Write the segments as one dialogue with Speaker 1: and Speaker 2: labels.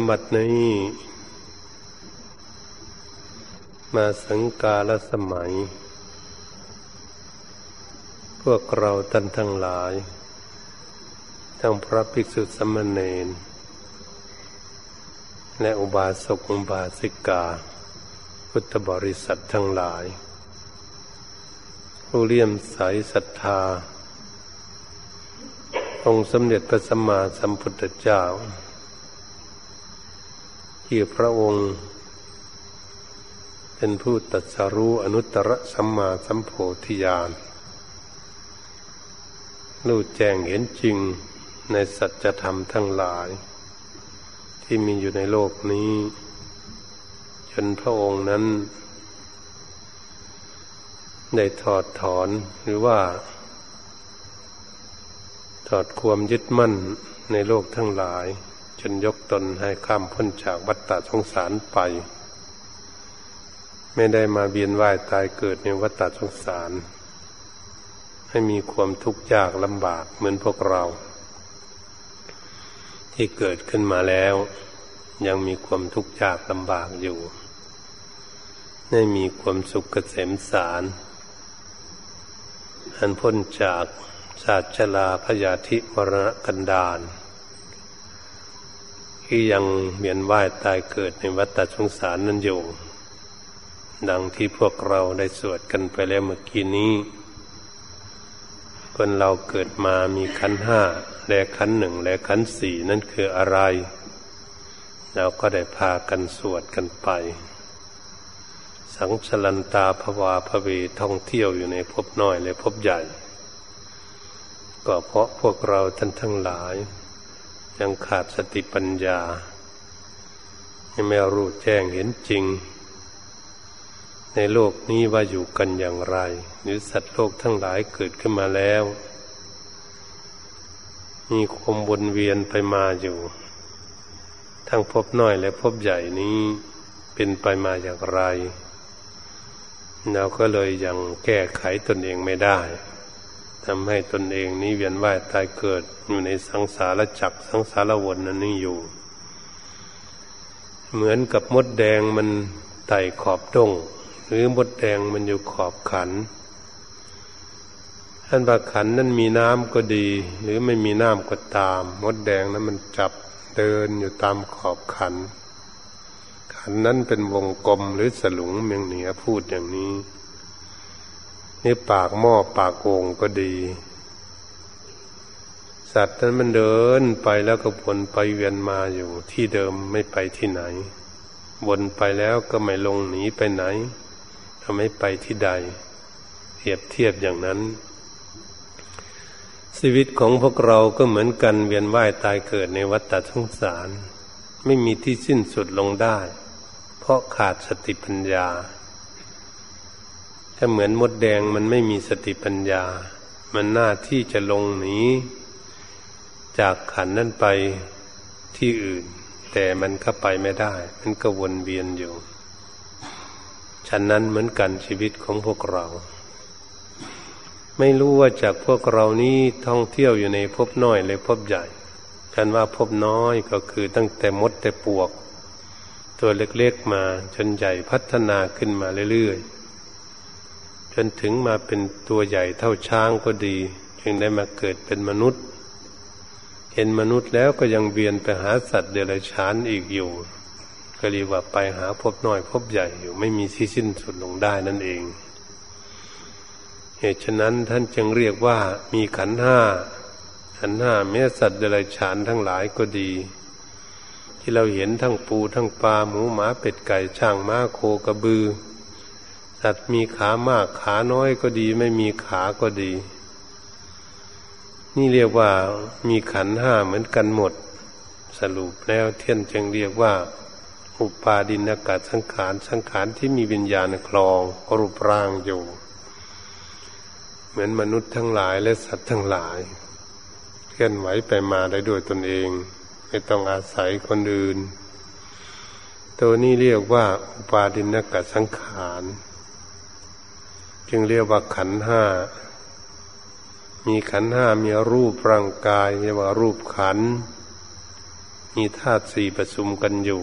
Speaker 1: นบัดนี้มาสังกาลสมัย พวกเราท่านทั้งหลาย ทั้งพระภิกษุสมณเณรและอุบาสกอุบาสิกา พุทธบริษัททั้งหลาย ผู้เลี่ยมใสศรัทธา องค์สมเด็จพระสัมมาสัมพุทธเจ้า ที่พระองค์เป็นผู้ตัดสรู้อนุตตรสัมมาสัมโพธิญาณรู้แจ้งเห็นจริงในสัจธรรมทั้งหลาย ที่มีอยู่ในโลกนี้ จนพระองค์นั้น ได้ถอดถอนหรือว่า ถอดความยึดมั่นในโลกทั้งหลาย จนยกตนให้ข้ามพ้นจากวัฏฏะสงสารไป ไม่ได้มาเบียนว่ายตายเกิดในวัฏฏะสงสาร ให้มีความทุกข์ยากลำบากเหมือนพวกเรา ที่เกิดขึ้นมาแล้ว ยังมีความทุกข์ยากลำบากอยู่ไม่มีความสุขเกษมสารอันพ้นจากศาสชลาพยาธิมรณกันดาร ที่ยังเวียนว่ายตายเกิดในวัฏสงสารนั้นอยู่ ดังที่พวกเราได้สวดกันไปแล้วเมื่อกี้นี้คนเราเกิดมามีขันห้าและขันหนึ่งและขันสี่นั่นคืออะไร เราก็ได้พากันสวดกันไป สังชลันตาภวาภเวท่องเที่ยวอยู่ในภพน้อยและภพใหญ่ ก็เพราะพวกเราท่านทั้งหลาย ยังขาดสติปัญญา ยังไม่รู้แจ้งเห็นจริง ในโลกนี้ว่าอยู่กันอย่างไร หรือสัตว์โลกทั้งหลายเกิดขึ้นมาแล้ว มีความวนเวียนไปมาอยู่ ทั้งพบน้อยและพบใหญ่นี้เป็นไปมาอย่างไร เราก็เลยยังแก้ไขตนเองไม่ได้ ทำให้ตนเองนี้เวียนว่ายตายเกิดอยู่ในสังสารจักสังสารวนนั้นนี่อยู่ เหมือนกับมดแดงมันไต่ขอบดงหรือมดแดงมันอยู่ขอบขันท่านบาขันนั้นมีน้ำก็ดี หรือไม่มีน้ำก็ตาม มดแดงนั้นมันจับเดินอยู่ตามขอบขัน ขันนั้นเป็นวงกลมหรือสลุงเมียงเหนือพูดอย่างนี้ นี่ปากหม้อปากโกงก็ดี สัตว์นั้นมันเดินไปแล้วก็วนไปเวียนมาอยู่ ที่เดิมไม่ไปที่ไหน วนไปแล้วก็ไม่ลงหนีไปไหนทำไม่ไปที่ใดเทียบเทียบอย่างนั้น ชีวิตของพวกเราก็เหมือนกันเวียนว่ายตายเกิดในวัฏสงสาร ไม่มีที่สิ้นสุดลงได้ เพราะขาดสติปัญญา ถ้าเหมือนมดแดงมันไม่มีสติปัญญา มันหน้าที่จะลงหนีจากขันนั่นไปที่อื่น แต่มันก็ไปไม่ได้ มันก็วนเวียนอยู่ฉันนั้นเหมือนกันชีวิตของพวกเรา ไม่รู้ว่าจากพวกเรานี้ท่องเที่ยวอยู่ในภพน้อยเลยภพใหญ่กันว่าภพน้อยก็คือตั้งแต่มดแต่ปวก ตัวเล็กๆมาจนใหญ่พัฒนาขึ้นมาเรื่อยๆ จนถึงมาเป็นตัวใหญ่เท่าช้างก็ดี จึงได้มาเกิดเป็นมนุษย์ เห็นมนุษย์แล้วก็ยังเวียนไปหาสัตว์เดรัจฉานอีกอยู่ก็เรียกว่าไปหาพบน้อยพบใหญ่อยู่ไม่มีที่สิ้นสุดลงได้นั่นเอง เหตุฉะนั้นท่านจึงเรียกว่ามีขันห้าขันห้าแม้สัตว์เดรัจฉานทั้งหลายก็ดี ที่เราเห็นทั้งปูทั้งปลาหมูหมาเป็ดไก่ช่างม้าโคกระบือ สัตว์มีขามากขาน้อยก็ดี ไม่มีขาก็ดี นี่เรียกว่ามีขันห้าเหมือนกันหมด สรุปแล้วเทียนจึงเรียกว่า อุปาดินอากาศสังขารสังขารที่มีวิญญาณคลองรูปร่างอยู่ เหมือนมนุษย์ทั้งหลายและสัตว์ทั้งหลายเคลื่อนไหวไปมาได้ด้วยตนเอง ไม่ต้องอาศัยคนอื่น ตัวนี้เรียกว่า อุปาดินากาศสังขาร จึงเรียกว่าขันห้า มีขันห้ามีรูปร่างกายเรียกว่ารูปขัน มีธาตุสี่ประชุมกันอยู่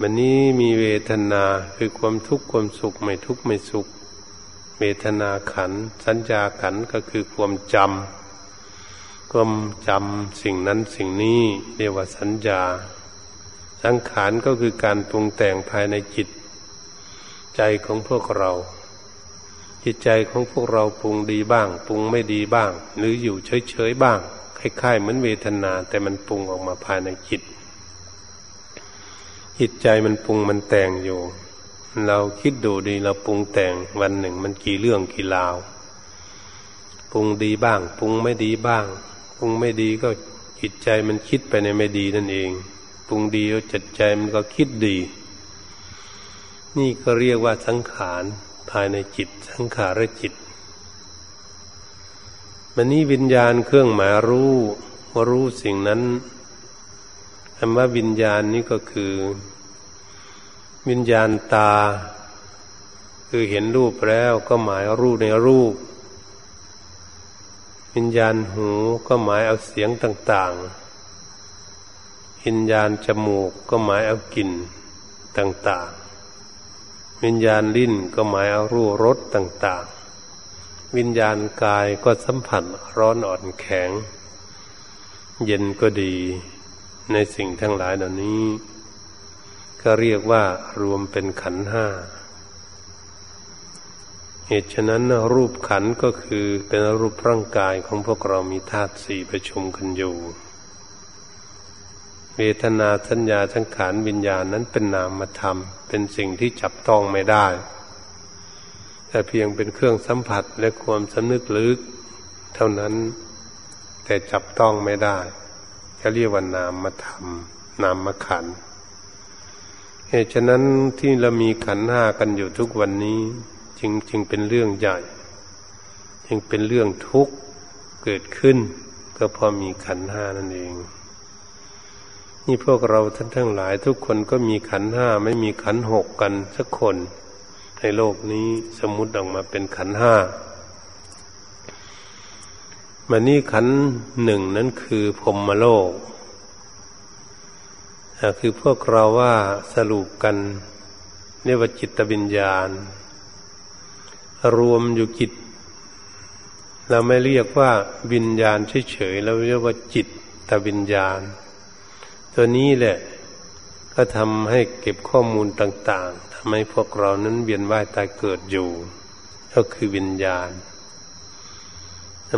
Speaker 1: วันนี้มีเวทนาคือความทุกข์ความสุขไม่ทุกข์ไม่สุข เวทนาขัน สัญญาขันก็คือความจำความจำสิ่งนั้นสิ่งนี้เรียกว่าสัญญา สังขารก็คือการปรุงแต่งภายในจิต ใจของพวกเรา จิตใจของพวกเราปรุงดีบ้าง ปรุงไม่ดีบ้าง หรืออยู่เฉยๆบ้างคล้ายๆเหมือนเวทนา แต่มันปรุงออกมาภายในจิต จิตใจมันปรุงมันแต่งอยู่ เราคิดดูดีเราปรุงแต่งวันหนึ่งมันกี่เรื่องกี่ราวปรุงดีบ้าง ปรุงไม่ดีบ้าง ปรุงไม่ดีก็จิตใจมันคิดไปในไม่ดีนั่นเอง ปรุงดีแล้วจิตใจมันก็คิดดี นี่ก็เรียกว่าสังขารภายในจิต สังขารจิต มันนี้วิญญาณเครื่องหมายรู้ว่ารู้สิ่งนั้นคำว่าวิญญาณนี้ก็คือ วิญญาณตา คือเห็นรูปแล้วก็หมายรูปในรูป วิญญาณหูก็หมายเอาเสียงต่างๆวิญญาณจมูกก็หมายเอากลิ่นต่าง วิญญาณลิ้นก็หมายเอารู้รสต่างๆ วิญญาณกายก็สัมผัสร้อนอ่อนแข็ง เย็นก็ดีในสิ่งทั้งหลายเหล่านี้ ก็เรียกว่ารวมเป็นขันห้าเหตุฉะนั้นรูปขันก็คือเป็นรูปร่างกายของพวกเรามีธาตุสี่ประชุมกันอยู่ เวทนาสัญญาสังขารวิญญาณนั้นเป็นนามธรรม เป็นสิ่งที่จับต้องไม่ได้ แต่เพียงเป็นเครื่องสัมผัสและความสำนึกลึก เท่านั้น แต่จับต้องไม่ได้จะเรียกว่านามธรรม นามขันเหตุฉะนั้นที่เรามีขันห้ากันอยู่ทุกวันนี้ จึงจึงเป็นเรื่องใหญ่ จึงเป็นเรื่องทุกข์เกิดขึ้น ก็เพราะมีขันห้านั่นเอง นี่พวกเราท่านทั้งหลาย ทุกคนก็มีขันห้าไม่มีขันหกกันสักคน ในโลกนี้สมมุติออกมาเป็นขันห้ามันนี่ขันหนึ่งนั้นคือพรมโลกคือพวกเราว่าสรุปกันเรียกว่าจิตวิญญาณ รวมอยู่จิต เราไม่เรียกว่าวิญญาณเฉยๆเราเรียกว่าจิตตวิญญาณ ตัวนี้แหละ ก็ทำให้เก็บข้อมูลต่าง ๆทำให้พวกเรานั้นเวียนว่ายตายเกิดอยู่ ก็คือวิญญาณ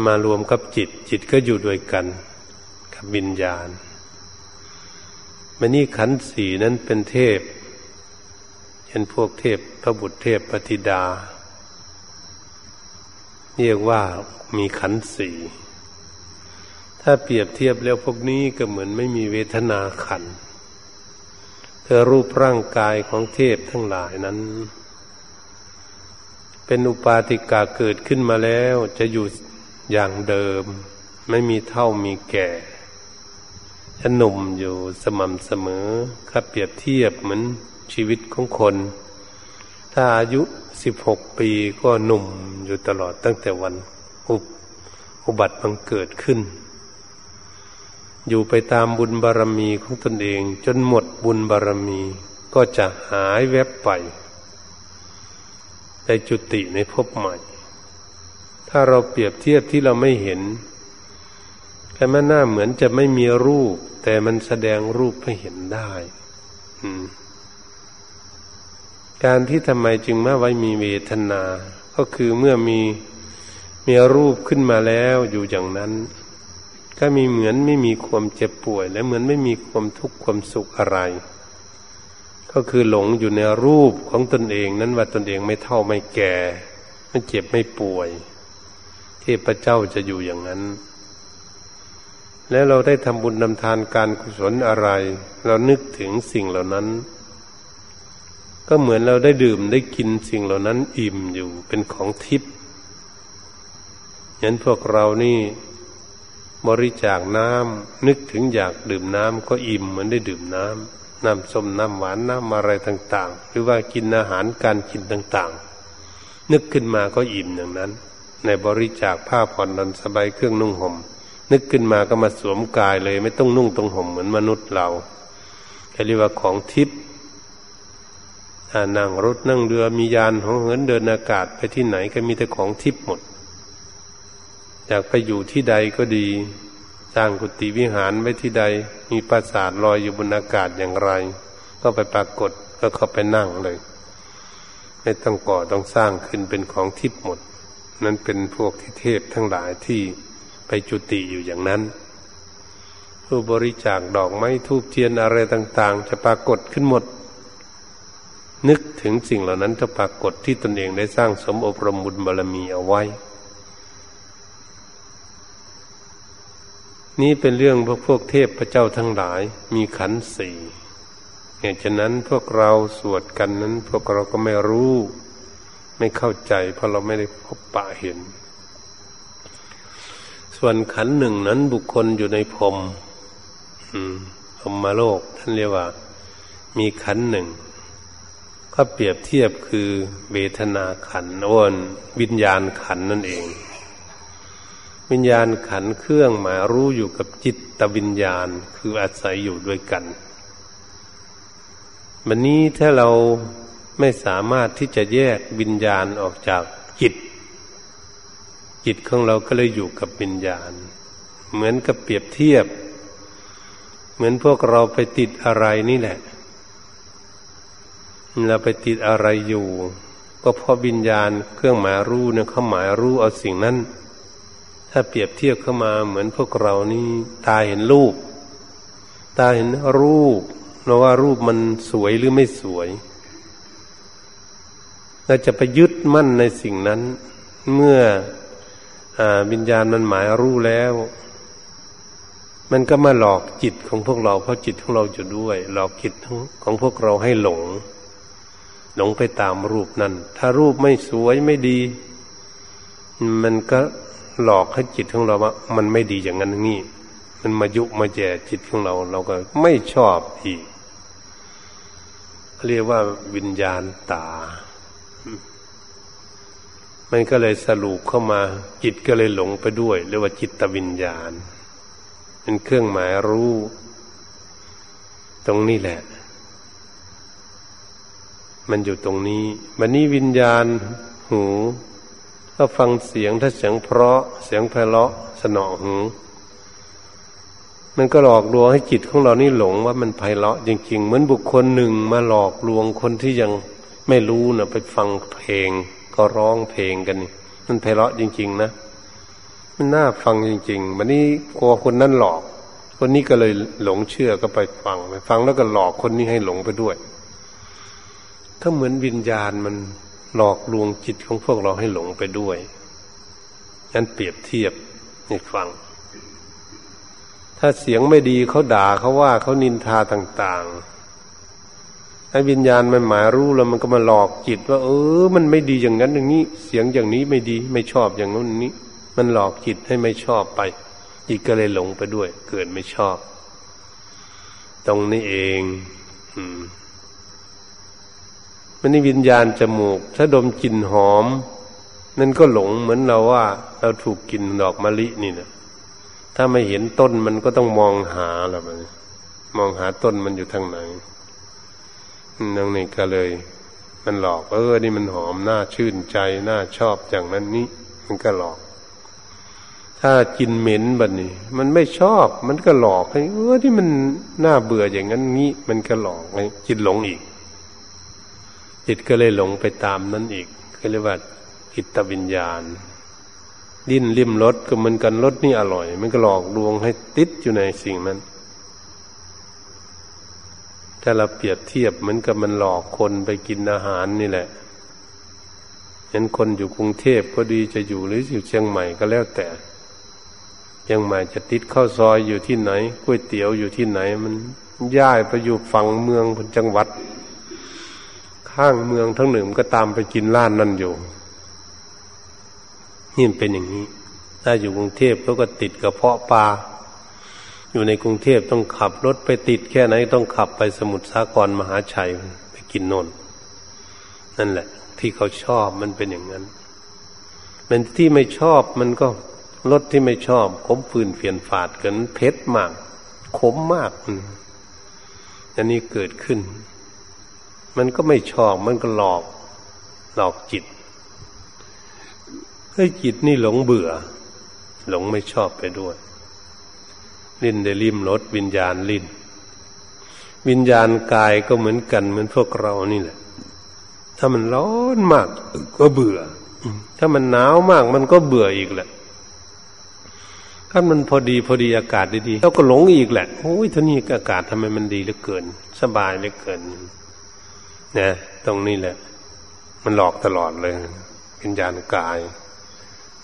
Speaker 1: มารวมกับจิต จิตก็อยู่ด้วยกันกับวิญญาณมันนี่ขันสีนั้นเป็นเทพเช่นพวกเทพพระบุตรเทพปฏิดา เรียกว่ามีขันสี ถ้าเปรียบเทียบแล้วพวกนี้ก็เหมือนไม่มีเวทนาขันเธอรูปร่างกายของเทพทั้งหลายนั้น เป็นอุปาติกาเกิดขึ้นมาแล้วจะอยู่อย่างเดิม ไม่มีเท่ามีแก่จะหนุ่มอยู่สม่ำเสมอถ้าเปรียบเทียบเหมือนชีวิตของคน ถ้าอายุสิบหกปีก็หนุ่มอยู่ตลอดตั้งแต่วันอุบอุบัติบังเกิดขึ้น อยู่ไปตามบุญบารรมีของตนเอง จนหมดบุญบารรมี ก็จะหายแวบไปในจุติในภพใหม่ ถ้าเราเปรียบเทียบที่เราไม่เห็นแค่มันหน้าเหมือนจะไม่มีรูป แต่มันแสดงรูปให้เห็นได้การที่ทำไมจึงมาไว้มีเวทนา ก็คือเมื่อมีมีรูปขึ้นมาแล้วอยู่อย่างนั้น ก็มีเหมือนไม่มีความเจ็บป่วย และเหมือนไม่มีความทุกข์ความสุขอะไร ก็คือหลงอยู่ในรูปของตนเอง นั้นว่าตนเองไม่เท่าไม่แก่ ไม่เจ็บไม่ป่วยเทพเจ้าจะอยู่อย่างนั้น แล้วเราได้ทำบุญนำทานการกุศลอะไร เรานึกถึงสิ่งเหล่านั้น ก็เหมือนเราได้ดื่มได้กินสิ่งเหล่านั้นอิ่มอยู่เป็นของทิพย์ยันพวกเรานี่ บริจาคน้ำนึกถึงอยากดื่มน้ำก็อิ่มเหมือนได้ดื่มน้ำน้ำส้มน้ำหวานน้ำอะไรต่าง ๆ หรือว่ากินอาหารการกินต่างๆ นึกขึ้นมาก็อิ่มอย่างนั้น ในบริจาคผ้าผ่อนนอนสบายเครื่องนุ่งหม่มนึกขึ้นมาก็มาสวมกายเลย ไม่ต้องนุ่งตรงห่มเหมือนมนุษย์เราเรียกว่าของทิพย์นั่งรถนั่งเรือมียานของเหินเดินอากาศไปที่ไหนก็มีแต่ของทิพย์หมด อยากไปอยู่ที่ใดก็ดี สร้างกุฏิวิหารไว้ที่ใด มีปราสาทลอยอยู่บนอากาศอย่างไร ก็ไปปรากฏก็เข้าไปนั่งเลย ไม่ต้องก่อต้องสร้างขึ้นเป็นของทิพย์หมด นั่นเป็นพวกที่เทพทั้งหลายที่ไปจุติอยู่อย่างนั้น ผู้บริจาคดอกไม้ทูบเทียนอะไรต่าง ๆ จะปรากฏขึ้นหมด นึกถึงสิ่งเหล่านั้นจะปรากฏที่ตนเองได้สร้างสมอบรมบุญบารมีเอาไว้ นี้เป็นเรื่องพวกพวกเทพพระเจ้าทั้งหลายมีขันสี่เหตุฉะนั้นพวกเราสวดกันนั้น พวกเราก็ไม่รู้ ไม่เข้าใจ เพราะเราไม่ได้พบปะเห็น ส่วนขันหนึ่งนั้นบุคคลอยู่ในพรมพรมมาโลก ท่านเรียกว่า มีขันหนึ่งก็เปรียบเทียบคือเวทนาขันโอนวิญญาณขันนั่นเอง วิญญาณขันเครื่องหมายรู้อยู่กับจิตตวิญญาณคืออาศัยอยู่ด้วยกันวันนี้ถ้าเราไม่สามารถที่จะแยกวิญญาณออกจากจิต จิตของเราก็เลยอยู่กับวิญญาณ เหมือนกับเปรียบเทียบ เหมือนพวกเราไปติดอะไรนี่แหละ เราไปติดอะไรอยู่ ก็เพราะวิญญาณเครื่องหมายรู้เนี่ยเขาหมายรู้เอาสิ่งนั้น ถ้าเปรียบเทียบเข้ามาเหมือนพวกเรานี่ตาเห็นรูป ตาเห็นรูปเราว่ารูปมันสวยหรือไม่สวยเราจะไปยึดมั่นในสิ่งนั้น เมื่ออวิญญาณมันหมายรู้แล้ว มันก็มาหลอกจิตของพวกเราเพราะจิตของเราอยู่ด้วย หลอกจิตของพวกเราให้หลง หลงไปตามรูปนั้น ถ้ารูปไม่สวยไม่ดี มันก็ หลอกให้จิตของเราว่ามันไม่ดีอย่างนั้นนี่ มันมายุมาแย่จิตของเรา เราก็ไม่ชอบอีกเรียกว่าวิญญาณตา มันก็เลยสรุปเข้ามา จิตก็เลยหลงไปด้วย เรียกว่าจิตวิญญาณ เป็นเครื่องหมายรู้ ตรงนี้แหละ มันอยู่ตรงนี้วันนี้วิญญาณหู ก็ฟังเสียงถ้าเสียงเพราะ เสียงไพเราะสนอหูมันก็หลอกลวงให้จิตของเรานี่หลงว่ามันไพเราะจริง ๆ เหมือนบุคคลหนึ่งมาหลอกลวงคนที่ยังไม่รู้นะไปฟังเพลง ก็ร้องเพลงกันนี่มันไพเราะจริง ๆ นะมันน่าฟังจริงๆวันนี้กลัวคนนั้นหลอก คนนี้ก็เลยหลงเชื่อก็ไปฟังไปฟังแล้วก็หลอกคนนี้ให้หลงไปด้วย ก็เหมือนวิญญาณมัน หลอกลวงจิตของพวกเราให้หลงไปด้วยนั้นเปรียบเทียบให้ฟัง ถ้าเสียงไม่ดีเขาด่าเขาว่าเขานินทาต่าง ๆ ให้วิญญาณมันหมายรู้แล้วมันก็มาหลอกจิตว่า เออ มันไม่ดีอย่างนั้นอย่างนี้ เสียงอย่างนี้ไม่ดี ไม่ชอบอย่างนู้นนี้ มันหลอกจิตให้ไม่ชอบไป จิตก็เลยหลงไปด้วย เกิดไม่ชอบ ตรงนี้เอง อืม มันนี่วิญญาณจมูก ถ้าดมกลิ่นหอม นั่นก็หลงเหมือนเราว่า เราถูกกลิ่นดอกมะลินี่นะถ้าไม่เห็นต้นมันก็ต้องมองหาละมันมองหาต้นมันอยู่ทางไหนนั่งนี่ก็เลย มันหลอก เออ นี่มันหอมน่าชื่นใจน่าชอบอย่างนั้นนี้มันก็หลอก ถ้ากินเหม็นแบบนี้ มันไม่ชอบ มันก็หลอกให้เออที่มันน่าเบื่ออย่างนั้นนี้ มันก็หลอกให้จิตหลงอีก จิตก็เลยหลงไปตามนั้นอีกก็เรียกว่าจิตวิญญาณ ดิ้นริมรถก็เหมือนกันรถนี่อร่อย มันก็หลอกลวงให้ติดอยู่ในสิ่งนั้น ถ้าเราเปรียบเทียบเหมือนกับมันหลอกคนไปกินอาหารนี่แหละเห็นคนอยู่กรุงเทพก็ดีจะอยู่หรืออยู่เชียงใหม่ก็แล้วแต่เชียงใหม่จะติดข้าวซอยอยู่ที่ไหนก๋วยเตี๋ยวอยู่ที่ไหน มันย้ายไปอยู่ฝั่งเมืองจังหวัด ข้างเมืองทั้งหนึ่งก็ตามไปกินร้านนั่นอยู่นี่เป็นอย่างนี้ ถ้าอยู่กรุงเทพเขาก็ติดกระเพาะปลาอยู่ในกรุงเทพต้องขับรถไปติดแค่ไหนต้องขับไปสมุทรสาครมหาชัยไปกินนนนั่นแหละ ที่เขาชอบมันเป็นอย่างนั้นมันที่ไม่ชอบมันก็รถที่ไม่ชอบขมฟืนเฟียนฝาดเกินเผ็ดมาก ขมมากอันนี้เกิดขึ้น มันก็ไม่ชอบมันก็หลอก หลอกจิตให้จิตนี่หลงเบื่อ หลงไม่ชอบไปด้วย ลิ้นได้ริมรสวิญญาณลิ้น วิญญาณกายก็เหมือนกันเหมือนพวกเรานี่แหละ ถ้ามันร้อนมากก็เบื่อ ถ้ามันหนาวมากมันก็เบื่ออีกแหละถ้ามันพอดีพอดีอากาศดีๆเราก็หลงอีกแหละโอ้ยท่านี้อากาศทำไมมันดีเหลือเกิน สบายเหลือเกิน นะตรงนี้แหละ มันหลอกตลอดเลยวิญญาณกาย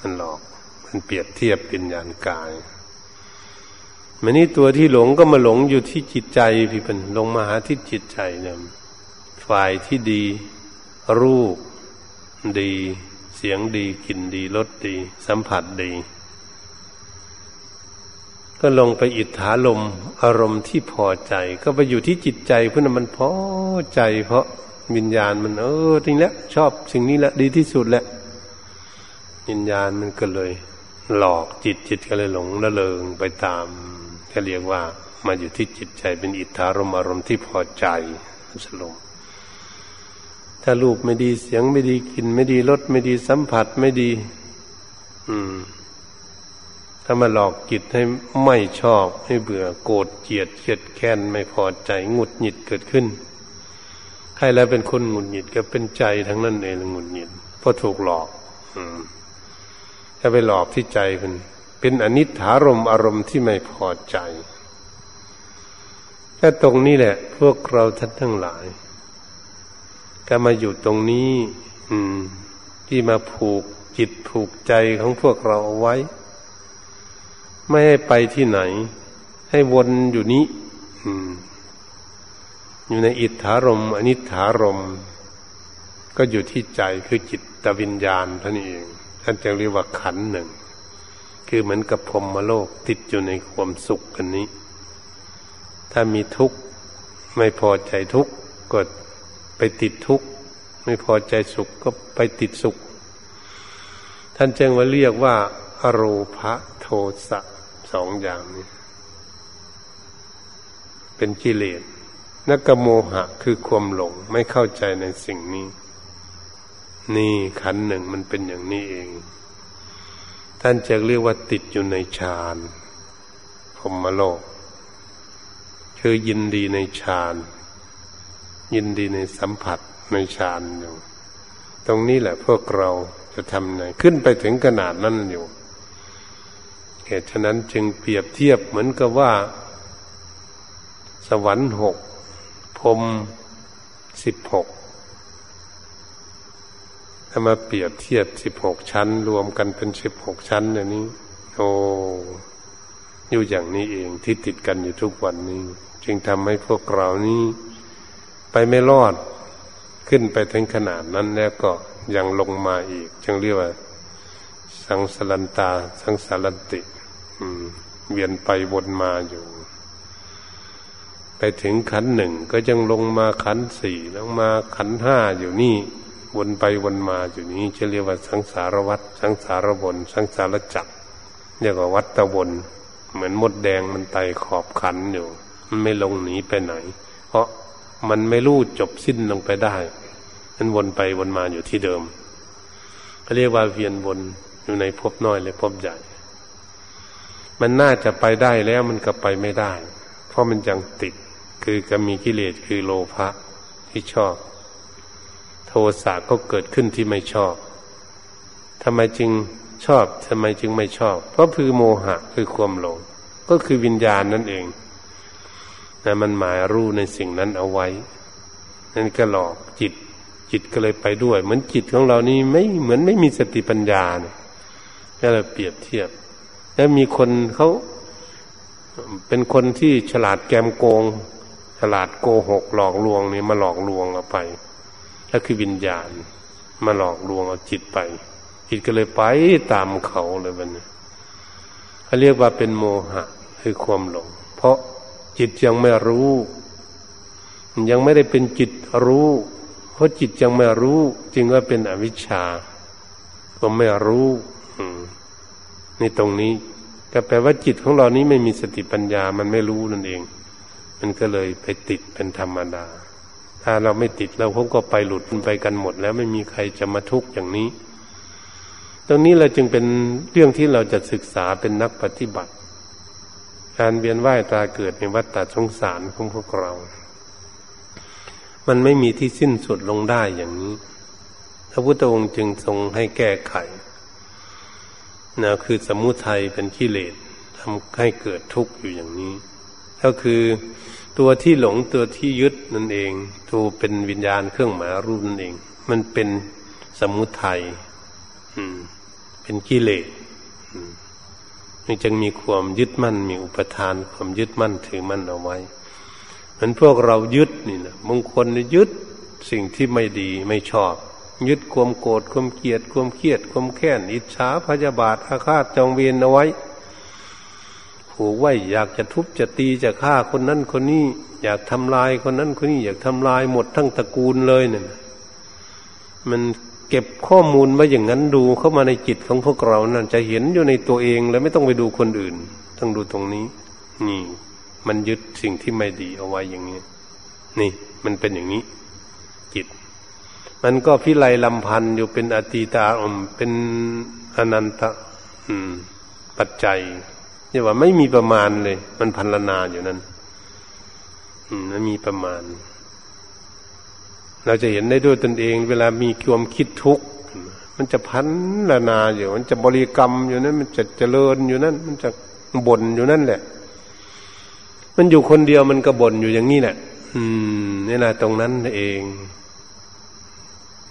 Speaker 1: มันหลอกมันเปรียบเทียบวิญญาณกายมันนี่ตัวที่หลงก็มาหลงอยู่ที่จิตใจพี่เป็นลงมาหาที่จิตใจเนี่ยฝ่ายที่ดี รูปดี เสียงดีกลิ่นดีรสดี สัมผัสดี ก็ลงไปอิทธาลมอารมณ์ที่พอใจ ก็ไปอยู่ที่จิตใจเพื่อนมันพอใจ เพราะวิญญาณมัน เออจริงแล้วชอบสิ่งนี้แหละดีที่สุดแหละวิญญาณมันก็เลย หลอกจิตจิตก็เลยหลงละเลงไปตามก็เรียกว่ามาอยู่ที่จิตใจเป็นอิทธารมอารมณ์ที่พอใจสลงถ้ารูปไม่ดีเสียงไม่ดีกลิ่นไม่ดีรสไม่ดีสัมผัสไม่ดี อืม ถ้ามาหลอกจิตให้ไม่ชอบให้เบื่อโกรธเกลียดเกลียดแค้นไม่พอใจหงุดหงิดเกิดขึ้นใครแล้วเป็นคนหงุดหงิดก็เป็นใจทั้งนั้นเองหงุดหงิดเพราะถูกหลอก อืมถ้าไปหลอกที่ใจเป็นเป็นอนิถารมอารมณ์ที่ไม่พอใจแค่ตรงนี้แหละ พวกเราท่านทั้งหลาย ก็มาอยู่ตรงนี้ อืม ที่มาผูกจิตผูกใจของพวกเราเอาไว้ ไม่ให้ไปที่ไหน ให้วนอยู่นี้อยู่ในอิทธารมอนิถารม ก็อยู่ที่ใจคือจิตตวิญญาณท่านเองท่านจะเรียกว่าขันหนึ่ง คือเหมือนกับพรมมโลกติดอยู่ในความสุขกันนี้ ถ้ามีทุกข์ไม่พอใจทุกข์ก็ไปติดทุกข์ไม่พอใจสุขก็ไปติดสุข ท่านจึงว่าเรียกว่าอโรภะโทสะ สองอย่างนี้ เป็นกิเลสนักโมหะคือความหลงไม่เข้าใจในสิ่งนี้ นี่ขันหนึ่งมันเป็นอย่างนี้เอง ท่านจะเรียกว่าติดอยู่ในฌานพรมโลก คือยินดีในฌาน ยินดีในสัมผัสในฌานอยู่ ตรงนี้แหละพวกเราจะทำไงขึ้นไปถึงขนาดนั้นอยู่ เหตุฉะนั้นจึงเปรียบเทียบเหมือนกับว่า สวรรค์หกพรมสิบหกถ้ามาเปรียบเทียบสิบหกชั้น รวมกันเป็นสิบหกชั้นอย่างนี้ โอ้อยู่อย่างนี้เองที่ติดกันอยู่ทุกวันนี้ จึงทำให้พวกเรานี้ ไปไม่รอด ขึ้นไปถึงขนาดนั้นแล้วก็ยังลงมาอีก จึงเรียกว่า สังสลันตา สังสารันติ เวียนไปวนมาอยู่ ไปถึงขันหนึ่งก็ยังลงมาขันสี่แล้วมาขันห้าอยู่นี่ วนไปวนมาอยู่นี้จะเรียกว่าสังสารวัฏสังสารวนสังสารจักรเรียกว่าวัฏตะวนเหมือนมดแดงมันไต่ขอบขันอยู่มันไม่ลงหนีไปไหน เพราะมันไม่รู้จบสิ้นลงไปได้มันวนไปวนมาอยู่ที่เดิมเขาเรียกว่าเวียนวนอยู่ในภพน้อยและภพใหญ่ มันน่าจะไปได้แล้วมันก็ไปไม่ได้ เพราะมันยังติด คือก็มีกิเลสคือโลภะที่ชอบ โทสะก็เกิดขึ้นที่ไม่ชอบทำไมจึงชอบทำไมจึงไม่ชอบ เพราะคือโมหะคือความหลง ก็คือวิญญาณนั่นเองนะมันหมายรู้ในสิ่งนั้นเอาไว้ นั่นก็หลอกจิต จิตก็เลยไปด้วย เหมือนจิตของเรานี่ไม่เหมือนไม่มีสติปัญญาเนี่ยก็เลยเปรียบเทียบ แล้วมีคนเขาเป็นคนที่ฉลาดแกมโกง ฉลาดโกหกหลอกลวงนี่มาหลอกลวงเอาไปก็คือวิญญาณ มาหลอกลวงเอาจิตไป จิตก็เลยไปตามเขาเลยวันนี้เขาเรียกว่าเป็นโมหะคือความหลง เพราะจิตยังไม่รู้ ยังไม่ได้เป็นจิตรู้ เพราะจิตยังไม่รู้ จึงว่าเป็นอวิชชาก็ไม่รู้ ในตรงนี้ ก็แปลว่าจิตของเรานี้ไม่มีสติปัญญามันไม่รู้นั่นเอง มันก็เลยไปติดเป็นธรรมดา ถ้าเราไม่ติดเราพวกก็ไปหลุดไปกันหมด แล้วไม่มีใครจะมาทุกข์อย่างนี้ ตรงนี้เราจึงเป็นเรื่องที่เราจะศึกษาเป็นนักปฏิบัติ การเวียนว่ายตาเกิดในวัฏฏะสงสารของพวกเรา มันไม่มีที่สิ้นสุดลงได้อย่างนี้ พระพุทธองค์จึงทรงให้แก้ไข นะคือสมุทัยเป็นกิเลสทำให้เกิดทุกข์อยู่อย่างนี้ ก็คือตัวที่หลงตัวที่ยึดนั่นเอง ตัวเป็นวิญญาณเครื่องหมายรูปนั่นเอง มันเป็นสมุทัยเป็นกิเลสจึงมีความยึดมั่น มีอุปทาน ความยึดมั่นถือมั่นเอาไว้เหมือนพวกเรายึดนี่นะบางคนยึดสิ่งที่ไม่ดีไม่ชอบ ยึดความโกรธความเกลียดความเครียดความแค้น อิจฉาพยาบาทอาฆาตจองเวียนเอาไว้ผูกไว้อยากจะทุบจะตีจะฆ่าคนนั้นคนนี้ อยากทำลายคนนั้นคนนี้อยากทำลายหมดทั้งตระกูลเลยเนี่ยมันเก็บข้อมูลไว้อย่างนั้นดูเข้ามาในจิตของพวกเรานั่นจะเห็นอยู่ในตัวเองแล้วไม่ต้องไปดูคนอื่น ต้องดูตรงนี้ นี่ มันยึดสิ่งที่ไม่ดีเอาไว้อย่างนี้ นี่ มันเป็นอย่างนี้ มันก็พิไลลำพันอยู่เป็นอติตาอมเป็นอนันตอืมปัจจัยนี่ว่าไม่มีประมาณเลย มันพันลนาอยู่นั้นมไม่มีประมาณ เราจะเห็นได้ด้วยตนเอง เวลามีความคิดทุกข์มันจะพันลนาอยู่ มันจะบริกรรมอยู่นั้น มันจะเจริญอยู่นั้น มันจะบ่นอยู่นั่นแหละ มันอยู่คนเดียวมันก็บ่นอยู่อย่างนี้แหละ อืมนี่แหละตรงนั้นเอง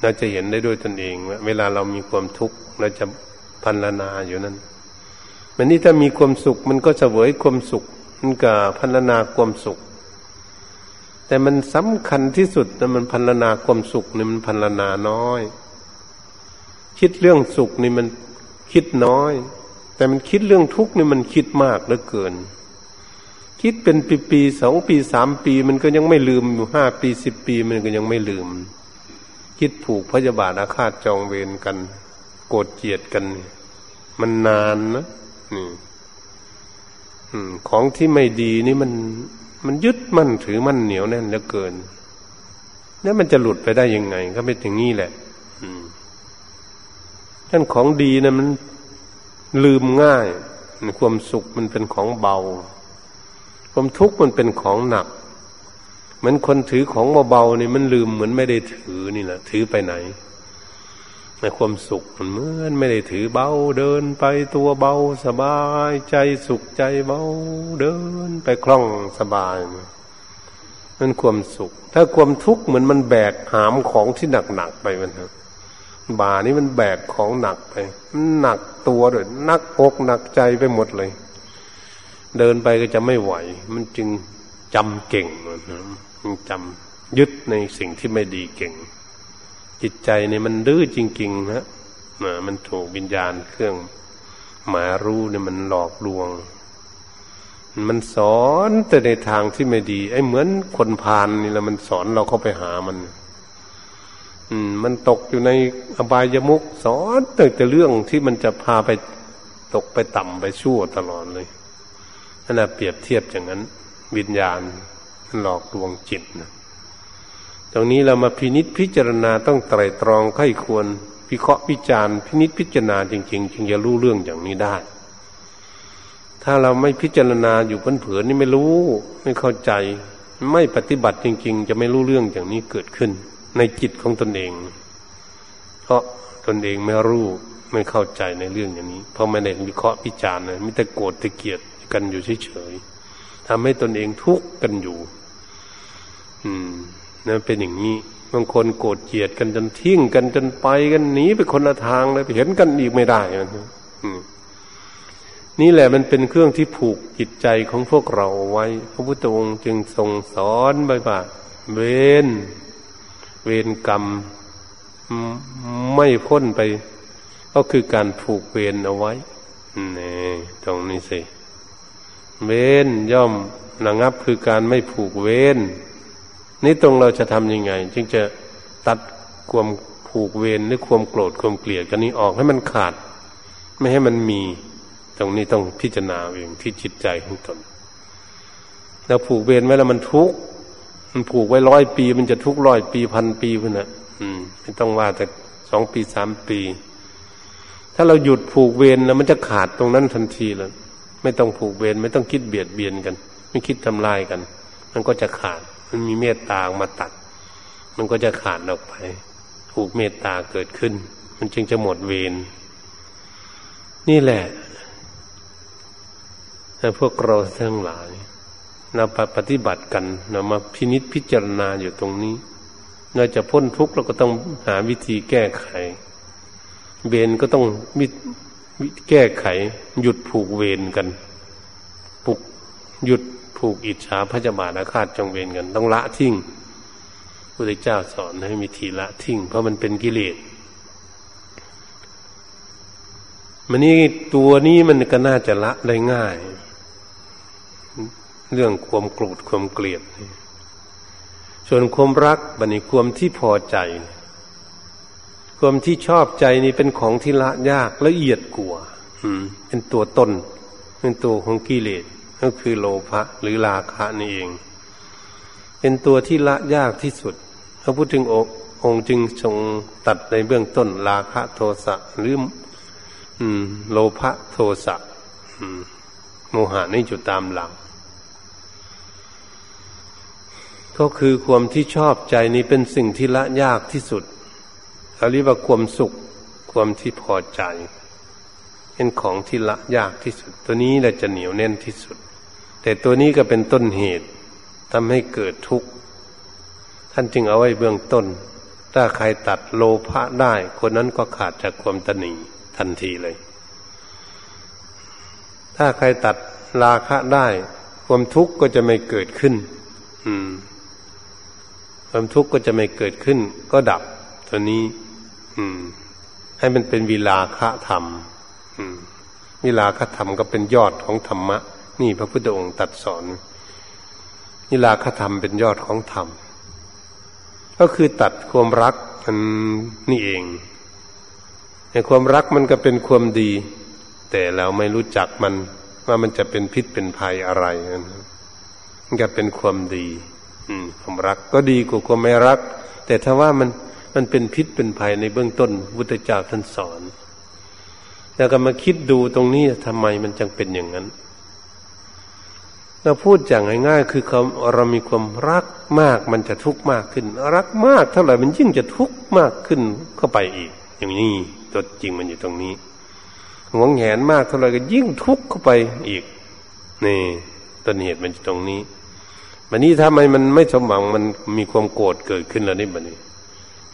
Speaker 1: เราจะเห็นได้ด้วยตนเอง เวลาเรามีความทุกข์เราจะพันลนาอยู่นั้นมันนี่ถ้ามีความสุข มันก็เสวยความสุข มันก็พันลนาความสุข แต่มันสำคัญที่สุดนะมันพันลนาความสุขนี่มันพันลนาน้อย คิดเรื่องสุขนี่มันคิดน้อย แต่มันคิดเรื่องทุกข์นี่มันคิดมากเหลือเกิน คิดเป็นปีปีสองปีสามปี มันก็ยังไม่ลืมอยู่ห้าปีสิบปีมันก็ยังไม่ลืม คิดผูกพยาบาทอาฆาตจองเวรกัน โกรธเกลียดกัน มันนานนะนี่ของที่ไม่ดีนี่มัน มันยึดมั่นถือมั่นเหนียวแน่นเหลือเกินนี่มันจะหลุดไปได้ยังไง ก็ไม่ถึงนี้แหละท่านของดีนะมันลืมง่าย ความสุขมันเป็นของเบา ความทุกข์มันเป็นของหนัก เหมือนคนถือของเบาๆนี่มันลืมเหมือนไม่ได้ถือนี่แหละถือไปไหนในความสุขมันเหมือนไม่ได้ถือเบาเดินไปตัวเบาสบาย ใจสุขใจเบาเดินไปคล่องสบายนั่นความสุข ถ้าความทุกข์เหมือนมันแบกหามของที่หนักๆไปมันครับบ่านี้มันแบกของหนักไปหนักตัวเลยนักอกหนักใจไปหมดเลย เดินไปก็จะไม่ไหว มันจึงจำเก่งนะ จำยึดในสิ่งที่ไม่ดีเก่ง จิตใจเนี่ยมันดื้อจริงๆนะมันถูกวิญญาณเครื่องหมารู้เนี่ยมันหลอกลวง มันสอนแต่ในทางที่ไม่ดี ไอ้เหมือนคนพานนี่แหละมันสอนเราเข้าไปหามัน อืม มันตกอยู่ในอบายมุกสอนแต่แต่เรื่องที่มันจะพาไปตกไปต่ำไปชั่วตลอดเลยนั่นแหะเปรียบเทียบอย่างนั้น วิญญาณ หลอกลวงจิตนะตรงนี้เรามาพินิษพิจารณาต้องไตรตรองไข้ควรวิเคราะห์วิจารณ์พินิษพิจารณาจริง ๆ จึงจะรู้เรื่องอย่างนี้ได้ ถ้าเราไม่พิจารณาอยู่เผือนๆนี่ไม่รู้ ไม่เข้าใจ ไม่ปฏิบัติจริง ๆ จะไม่รู้เรื่องอย่างนี้เกิดขึ้น ในจิตของตนเอง เพราะตนเองไม่รู้ไม่เข้าใจในเรื่องอย่างนี้ เพราะไม่ได้วิเคราะห์พิจารณ์เลยมิแต่โกรธตะเกียดกันอยู่เฉยๆ ทำให้ตนเองทุกข์กันอยู่ อืมนั่นเป็นอย่างนี้บางคนโกรธเกลียดกันจนทิ้งกันจนไปกันหนีไปคนละทางเลยไปเห็นกันอีกไม่ได้นี่แหละมันเป็นเครื่องที่ผูกจิตใจของพวกเราไว้ พระพุทธองค์จึงทรงสอนไว้ว่าเวรเวรกรรม ไม่พ้นไป ก็คือการผูกเวรเอาไว้นี่ตรงนี้สิ เวรย่อมระงับคือการไม่ผูกเวรนี่ตรงเราจะทำยังไง จึงจะตัดความผูกเวรหรือความโกรธความเกลียดกันนี้ออกให้มันขาด ไม่ให้มันมี ตรงนี้ต้องพิจารณาเองที่จิตใจของตนเราผูกเวรไว้แล้วมันทุกข์มันผูกไว้ร้อยปี มันจะทุกร้อยปีพันปีเพื่อนนะอืมไม่ต้องว่าแต่สองปีสามปี ถ้าเราหยุดผูกเวรแล้วมันจะขาดตรงนั้นทันทีเลย ไม่ต้องผูกเวรไม่ต้องคิดเบียดเบียนกัน ไม่คิดทำลายกัน มันก็จะขาด มันมีเมตตามาตัด มันก็จะขาดออกไป ผูกเมตตาเกิดขึ้น มันจึงจะหมดเวรนี่แหละแต่พวกเราทั้งหลายนำปฏิบัติกันนำมาพินิษพิจารณาอยู่ตรงนี้เราจะพ้นทุกข์เราก็ต้องหาวิธีแก้ไขเวรก็ต้องมิ แก้ไข หยุดผูกเวรกันผูกหยุดผูกอิจฉาพระจบาอาฆาตจงเวรกัน ต้องละทิ้งพระเจ้าสอนให้มีทีละทิ้ง เพราะมันเป็นกิเลสมันนี่ตัวนี้มันก็น่าจะละได้ง่าย เรื่องความโกรธความเกลียด ส่วนความรักบันนี้ความที่พอใจ ความที่ชอบใจนี่เป็นของที่ละยากละเอียดกว่าเป็นตัวตนเป็นตัวของกิเลสก็คือโลภะหรือราคะนี่เอง เป็นตัวที่ละยากที่สุดพระพุทธองค์จึงทรงตัดในเบื้องต้น ราคะโทสะหรือโลภะโทสะโมหะนี่อยู่ตามหลัง ก็คือความที่ชอบใจนี้เป็นสิ่งที่ละยากที่สุด เขาเรียกว่าความสุข ความที่พอใจเป็นของที่ละยากที่สุด ตัวนี้แหละจะเหนียวแน่นที่สุด แต่ตัวนี้ก็เป็นต้นเหตุทำให้เกิดทุกข์ท่านจึงเอาไว้เบื้องต้น ถ้าใครตัดโลภะได้ คนนั้นก็ขาดจากความตนีทันทีเลย ถ้าใครตัดราคะได้ ความทุกข์ก็จะไม่เกิดขึ้น อืม ความทุกข์ก็จะไม่เกิดขึ้น ก็ดับตัวนี้ ให้มันเป็นวิลาคะธรรมอืมวิลาคะธรรมก็เป็นยอดของธรรมะ นี่พระพุทธองค์ตัดสอนวิลาคะธรรมเป็นยอดของธรรม ก็คือตัดความรักมันนี่เองในความรักมันก็เป็นความดี แต่เราไม่รู้จักมันว่ามันจะเป็นพิษเป็นภัยอะไรมันก็เป็นความดี อืมความรักก็ดีกว่าความไม่รัก แต่ถ้าว่ามัน มันเป็นพิษเป็นภัยในเบื้องต้นพุทธเจ้าท่านสอน แล้วก็มาคิดดูตรงนี้ทำไมมันจึงเป็นอย่างนั้นเราพูดอย่างง่ายๆคือเขาเรามีความรักมากมันจะทุกข์มากขึ้น รักมากเท่าไหร่มันยิ่งจะทุกข์มากขึ้นเข้าไปอีก อย่างนี้ตัวจริงมันอยู่ตรงนี้หวงแหนมากเท่าไหร่ก็ยิ่งทุกข์เข้าไปอีก นี่ต้นเหตุมันอยู่ตรงนี้มันนี้ทำไมมันไม่สมหวังมันมีความโกรธเกิดขึ้นแล้วนี่บันนี้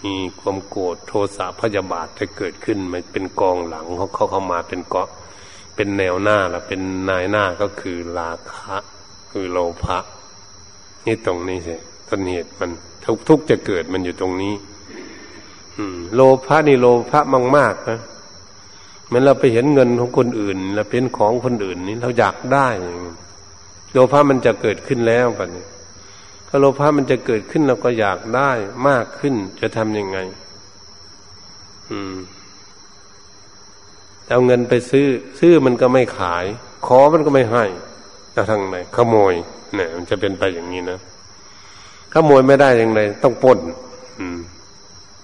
Speaker 1: มีความโกรธโทสะพยาบาทจะเกิดขึ้นมันเป็นกองหลังเขาเขาเข้ามาเป็นเกาะ เป็นแนวหน้าแล้วเป็นนายหน้าก็คือราคะ คือโลภะนี่ตรงนี้สิต้นเหตุมันทุกทุกจะเกิดมันอยู่ตรงนี้ อืม โลภะนี่โลภะมากมากนะเหมือนเราไปเห็นเงินของคนอื่นเราเป็นของคนอื่นนี่เราอยากได้ โลภะมันจะเกิดขึ้นแล้วกันนี้าโลภะมันจะเกิดขึ้นเราก็อยากได้มากขึ้นจะทำยังไง อืมเอาเงินไปซื้อ ซื้อมันก็ไม่ขาย ขอมันก็ไม่ให้จะทางไหนขโมย เนี่ย มันจะเป็นไปอย่างนี้นะขโมยไม่ได้ยังไงต้องป้น อืม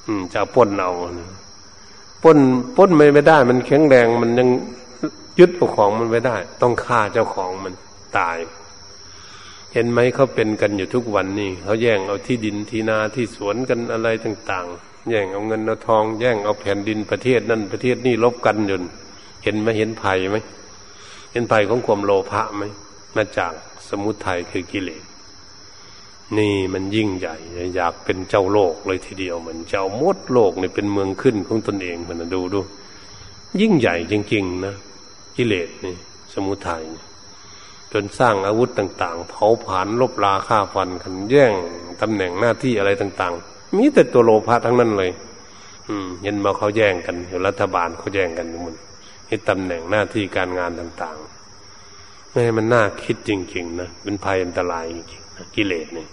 Speaker 1: อืมจะป้นเอาป้นป้นไม่ไม่ได้ มันแข็งแรงมันยังยึดของมันไม่ได้ ต้องฆ่าเจ้าของมันตาย เห็นไหมเขาเป็นกันอยู่ทุกวันนี่เขาแย่งเอาที่ดินที่นาที่สวนกันอะไรต่าง ๆ แย่งเอาเงินเอาทอง แย่งเอาแผ่นดินประเทศนั่นประเทศนี่ลบกันจนเห็นไหมเห็นภัยไหมเห็นภัยของความโลภะไหมมาจากสมุทัยคือกิเลสนี่มันยิ่งใหญ่อยากเป็นเจ้าโลกเลยทีเดียวเหมือนเจ้ามดโลกเนี่เป็นเมืองขึ้นของตนเองมันดูดู ยิ่งใหญ่จริงๆนะกิเลสนี่ สมุทัย จนสร้างอาวุธต่าง ๆ เผาผลาญลบลาฆ่าฟันขันแย่งตำแหน่งหน้าที่อะไรต่าง ๆ มีแต่ตัวโลภะทั้งนั้นเลย อืมเห็นมาเขาแย่งกันอยู่รัฐบาลเขาแย่งกันมันให้ตำแหน่งหน้าที่การงานต่างๆไม่มันน่าคิดจริง ๆ นะเป็นภัยอันตรายจริงๆกิเลสเนี่ย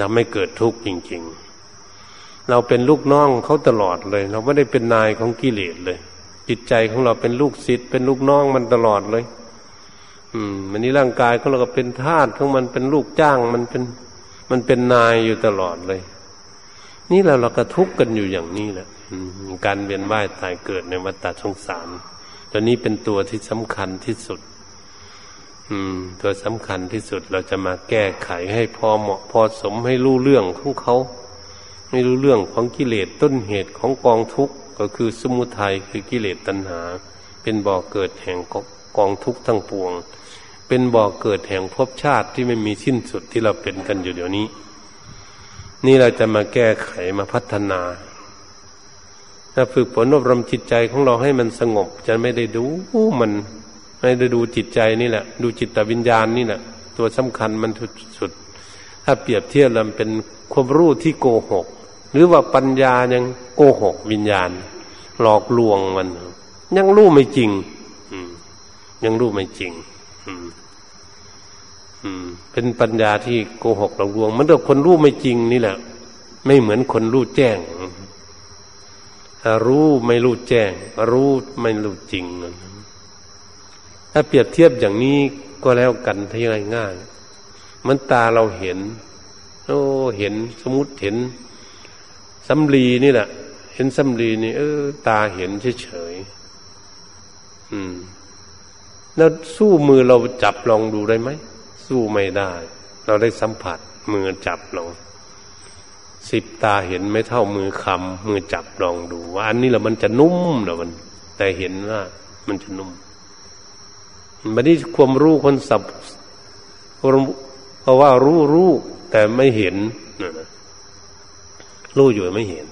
Speaker 1: ทำให้เกิดทุกข์จริง ๆ เราเป็นลูกน้องเขาตลอดเลย เราไม่ได้เป็นนายของกิเลสเลย จิตใจของเราเป็นลูกศิษย์เป็นลูกน้องมันตลอดเลย อืมมันนี้ร่างกายของเราก็เป็นทาสของมันเป็นลูกจ้างมันเป็น มันเป็นนายอยู่ตลอดเลย นี่เราเราก็ทุกข์กันอยู่อย่างนี้แหละการเวียนว่ายตายเกิดในวัฏสงสารตัวนี้เป็นตัวที่สำคัญที่สุด อืม ตัวสำคัญที่สุดเราจะมาแก้ไขให้พอเหมาะพอสมให้รู้เรื่องของเขาให้รู้เรื่องของกิเลสต้นเหตุของกองทุกข์ก็คือสมุทัยคือกิเลสตัณหา เป็นบ่อเกิดแห่งกองทุกข์ทั้งปวง เป็นบ่อเกิดแห่งภพชาติที่ไม่มีสิ้นสุดที่เราเป็นกันอยู่เดี๋ยวนี้ นี่เราจะมาแก้ไขมาพัฒนา ถ้าฝึกฝนอบรมจิตใจของเราให้มันสงบ จะไม่ได้ดูมันไม่ได้ดูจิตใจนี่แหละ ดูจิตวิญญาณนี่แหละตัวสำคัญมันสุดถ้าเปรียบเทียบแล้วเป็นความรู้ที่โกหก หรือว่าปัญญายังโกหกวิญญาณ หลอกลวงมัน ยังรู้ไม่จริงอืยังรู้ไม่จริง เป็นปัญญาที่โกหกหลอกลวง มันเรื่อคนรู้ไม่จริงนี่แหละ ไม่เหมือนคนรู้แจ้ง รู้ไม่รู้แจ้ง รู้ไม่รู้จริง ถ้าเปรียบเทียบอย่างนี้ก็แล้วกันที่ง่ายง่ายมันตาเราเห็น โอ้เห็นสมมติเห็นสำลีนี่แหละ เห็นสำลีนี่ เออ ตาเห็นเฉยๆอืม แล้วสู้มือเราจับลองดูได้ไหม สู้ไม่ได้ เราได้สัมผัสมือจับลองสิบตาเห็นไม่เท่ามือคำมือจับลองดูว่าอันนี้แหละมันจะนุ่มนะมัน แต่เห็นว่ามันจะนุ่มบันนี้ความรู้คนสับเพราะว่ารู้รู้แต่ไม่เห็นนะรู้อยู่ไม่เห็น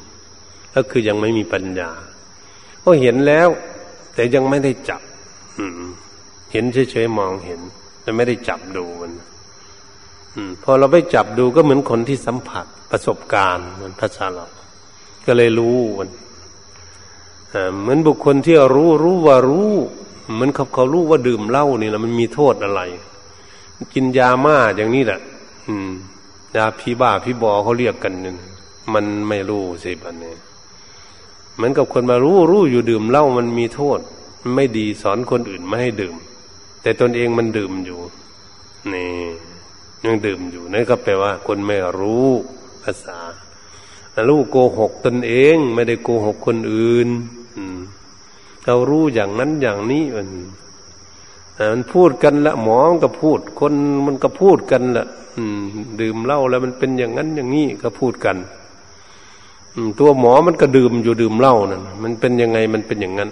Speaker 1: ก็คือยังไม่มีปัญญาก็เห็นแล้ว แต่ยังไม่ได้จับ อืม เห็นเฉยๆมองเห็น แต่ไม่ได้จับดูมันอพอเราไปจับดูก็เหมือนคนที่สัมผัสประสบการณ์มันภาษาเราก็เลยรู้มันเหมือนบุคคลที่รู้รู้ว่ารู้เหมือนเขาเขารู้ว่าดื่มเหล้านี่แหละมันมีโทษอะไร กินยาม่าอย่างนี้แหละอืมยาพี่บ้าพี่บอเขาเรียกกันนี่มันไม่รู้สิบันนี้เหมือนกับคนมารู้รู้อยู่ดื่มเหล้ามันมีโทษ ไม่ดีสอนคนอื่นไม่ให้ดื่ม แต่ตนเองมันดื่มอยู่ นี่ยังดื่มอยู่นั่นก็แปลว่า คนไม่รู้ภาษารู้โกหกตนเอง ไม่ได้โกหกคนอื่นเรารู้อย่างนั้นอย่างนี้มันมันพูดกันละหมอมันก็พูด คนมันก็พูดกันละดื่มเหล้าแล้วมันเป็นอย่างนั้นอย่างนี้ก็พูดกันตัวหมอมันก็ดื่มอยู่ดื่มเหล้านั่นมันเป็นยังไงมันเป็นอย่างนั้น